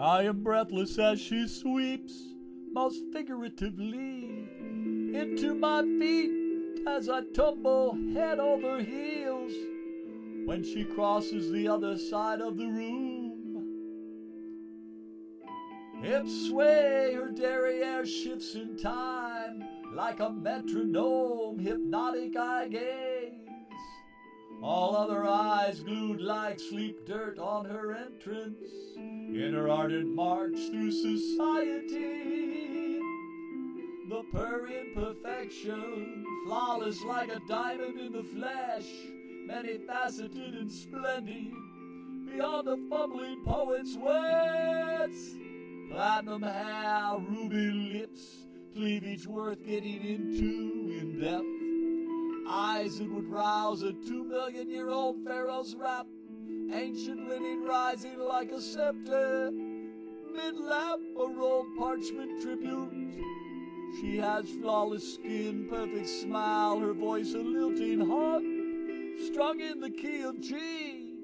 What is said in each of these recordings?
I am breathless as she sweeps, most figuratively, into my feet as I tumble head over heels when she crosses the other side of the room. Hips sway, her derriere shifts in time like a metronome, hypnotic I gaze. All other eyes glued like sleep dirt on her entrance in her ardent march through society. The purring perfection, flawless like a diamond in the flesh, many faceted and splendid, beyond the fumbling poet's words. Platinum hair, ruby lips, cleavage worth getting into in depth. Eyes that would rouse a two million year old pharaoh's wrap. Ancient linen rising like a scepter. Mid lap, a rolled parchment tribute. She has flawless skin, perfect smile, her voice a lilting hug, strung in the key of G.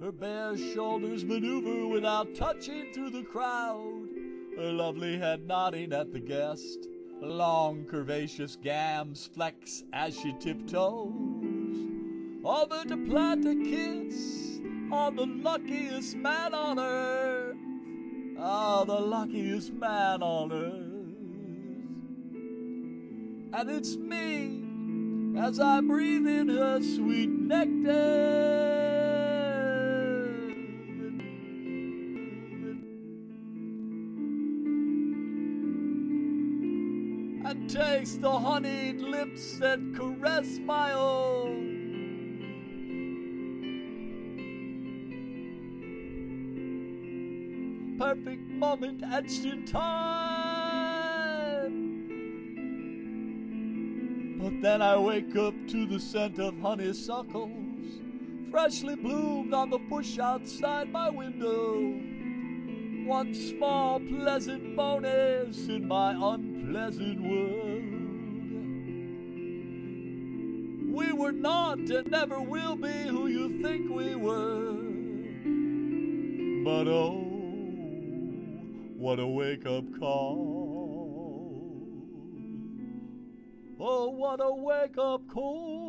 Her bare shoulders maneuver without touching through the crowd, her lovely head nodding at the guest. Long curvaceous gams flex as she tiptoes over to plant a kiss on the luckiest man on earth. Ah, the luckiest man on earth. And it's me as I breathe in her sweet nectar. And taste the honeyed lips that caress my own. Perfect moment etched in time. But then I wake up to the scent of honeysuckles, freshly bloomed on the bush outside my window. One small pleasant bonus in my unpleasant world. We were not and never will be who you think we were. But oh, what a wake up call. Oh, what a wake up call.